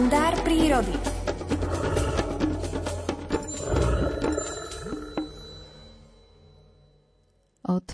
kalendár prírody.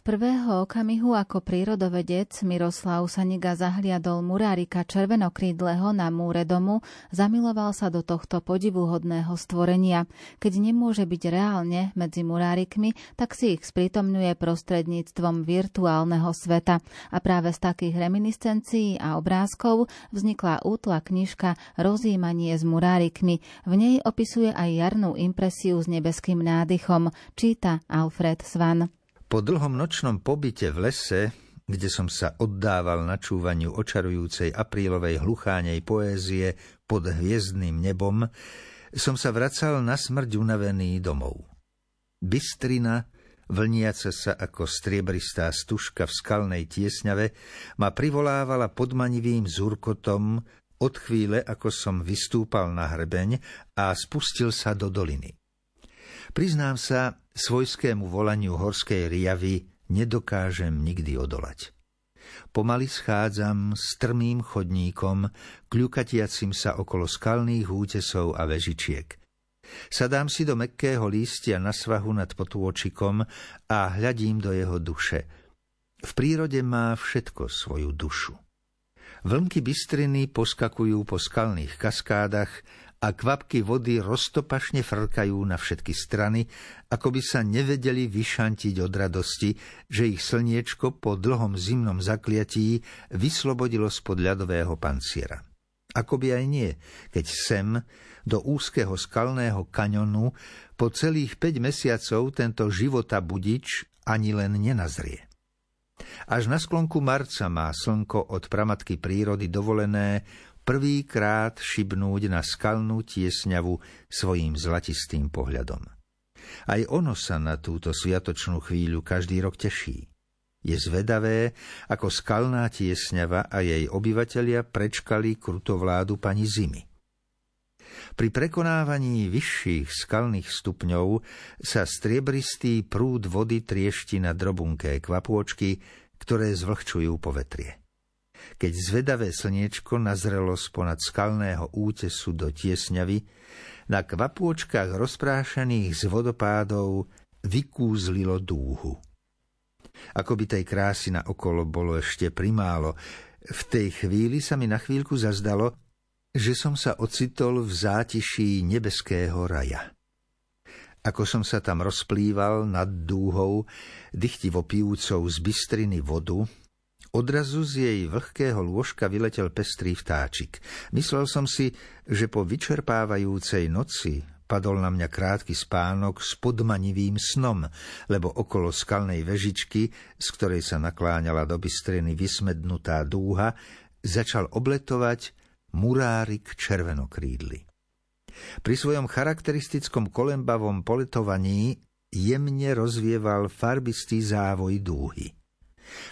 Prvého okamihu ako prírodovedec Miroslav Saniga zahliadol murárika červenokrídleho na múre domu, zamiloval sa do tohto podivuhodného stvorenia. Keď nemôže byť reálne medzi murárikmi, tak si ich sprítomňuje prostredníctvom virtuálneho sveta. A práve z takých reminiscencií a obrázkov vznikla útla knižka Rozímanie s murárikmi. V nej opisuje aj jarnú impresiu s nebeským nádychom. Číta Alfred Svan. Po dlhom nočnom pobyte v lese, kde som sa oddával načúvaniu očarujúcej aprílovej hluchánej poézie pod hviezdným nebom, som sa vracal na smrť unavený domov. Bystrina, vlniaca sa ako striebristá stužka v skalnej tiesňave, ma privolávala podmanivým zúrkotom od chvíle, ako som vystúpal na hrebeň a spustil sa do doliny. Priznám sa, svojskému volaniu horskej riavy nedokážem nikdy odolať. Pomaly schádzam strmým chodníkom, kľukatiacim sa okolo skalných útesov a vežičiek. Sadám si do mekkého lístia na svahu nad potôčikom a hľadím do jeho duše. V prírode má všetko svoju dušu. Vlnky bystriny poskakujú po skalných kaskádach a kvapky vody roztopašne frkajú na všetky strany, ako by sa nevedeli vyšantiť od radosti, že ich slniečko po dlhom zimnom zakliatí vyslobodilo spod ľadového panciera. Ako by aj nie, keď sem, do úzkeho skalného kaňonu, po celých 5 mesiacov tento života budič ani len nenazrie. Až na sklonku marca má slnko od pramatky prírody dovolené prvýkrát šibnúť na skalnú tiesňavu svojím zlatistým pohľadom. Aj ono sa na túto sviatočnú chvíľu každý rok teší. Je zvedavé, ako skalná tiesňava a jej obyvatelia prečkali krutovládu pani Zimy. Pri prekonávaní vyšších skalných stupňov sa striebristý prúd vody triešti na drobunké kvapôčky, ktoré zvlhčujú povetrie keď zvedavé slniečko nazrelo sponad skalného útesu do tiesňavy, na kvapôčkach rozprášaných z vodopádov vykúzlilo dúhu. Ako by tej krásy na okolo bolo ešte primálo, v tej chvíli sa mi na chvíľku zazdalo, že som sa ocitol v zátiší nebeského raja. Ako som sa tam rozplýval nad dúhou, dychtivo pijúcou z bystriny vodu, Odrazu z jej vlhkého lôžka vyletel pestrý vtáčik. Myslel som si, že po vyčerpávajúcej noci padol na mňa krátky spánok s podmanivým snom, lebo okolo skalnej vežičky, z ktorej sa nakláňala do bystriny vysmednutá dúha, začal obletovať murárik červenokrídly. Pri svojom charakteristickom kolembavom poletovaní jemne rozvieval farbistý závoj dúhy.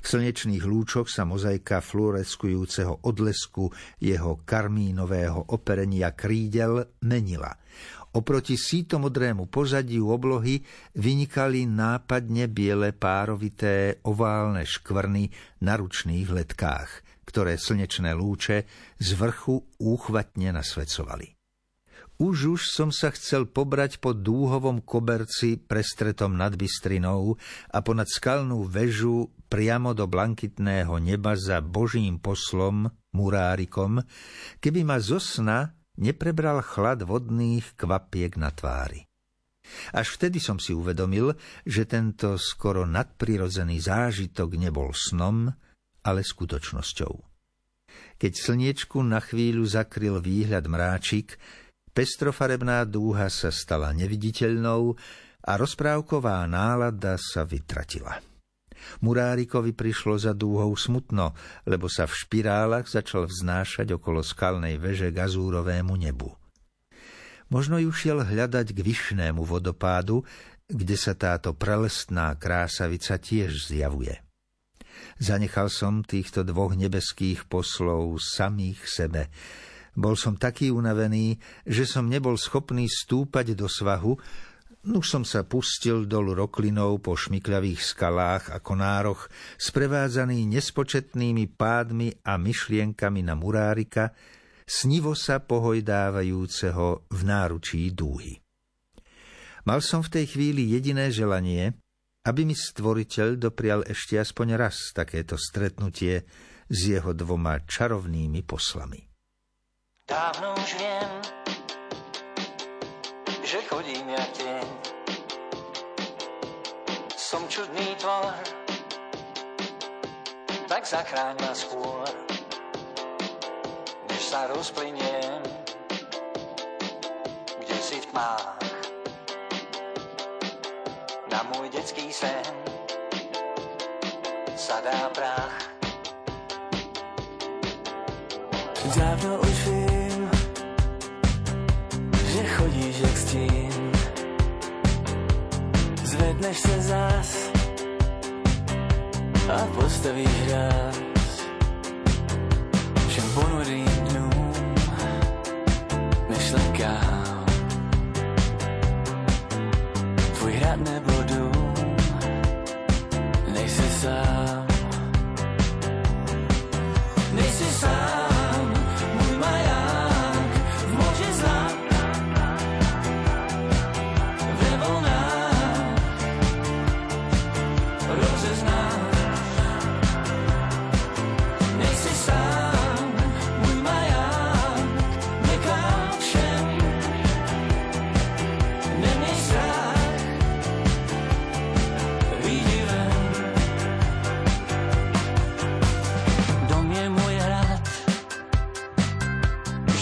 V slnečných lúčoch sa mozaika fluoreskujúceho odlesku jeho karmínového operenia krídel menila. Oproti sítomodrému pozadiu oblohy vynikali nápadne biele párovité oválne škvrny na ručných letkách, ktoré slnečné lúče z vrchu úchvatne nasvecovali. Už už som sa chcel pobrať po dúhovom koberci prestretom nad Bystrinou a ponad skalnú väžu priamo do blankitného neba za Božím poslom, murárikom, keby ma zo sna neprebral chlad vodných kvapiek na tvári. Až vtedy som si uvedomil, že tento skoro nadprirodzený zážitok nebol snom, ale skutočnosťou. Keď slniečku na chvíľu zakryl výhľad mráčik, Pestrofarebná dúha sa stala neviditeľnou a rozprávková nálada sa vytratila. Murárikovi prišlo za dúhou smutno, lebo sa v špirálach začal vznášať okolo skalnej veže k azúrovému nebu. Možno ju šiel hľadať k vyšnému vodopádu, kde sa táto prelestná krásavica tiež zjavuje. Zanechal som týchto dvoch nebeských poslov samých sebe, bol som taký unavený, že som nebol schopný stúpať do svahu, už som sa pustil dolu roklinou po šmikľavých skalách a konároch, sprevádzaný nespočetnými pádmi a myšlienkami na murárika, snivo sa pohojdávajúceho v náručí dúhy. Mal som v tej chvíli jediné želanie, aby mi stvoriteľ doprial ešte aspoň raz takéto stretnutie s jeho dvoma čarovnými poslami. Dávno už viem, že chodím ja tieň. Som čudný tvor, tak zachráň ma skôr, než sa rozplyniem, kde si v tmách na môj detský sen sadá prach. Dávno už vím, Zvedneš se zás a postavíš ráz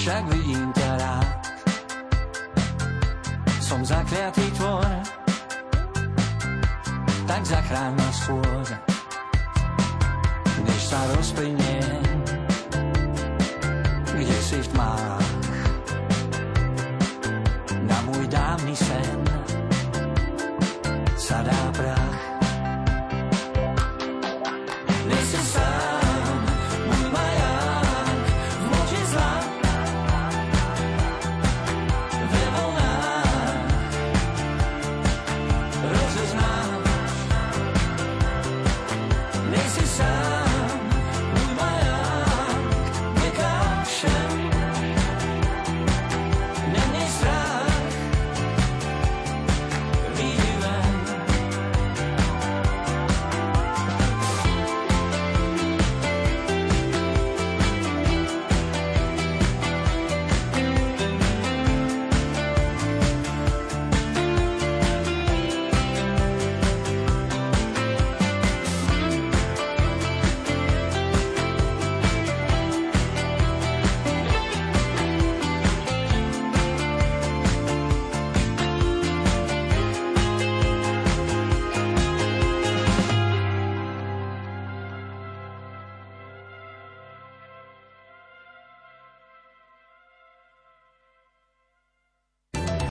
však vidím ťa rád. Som zakliatý tvor, tak zachráň ma skôr, než sa rozplyniem, kde si v tmách, na môj dávny sen.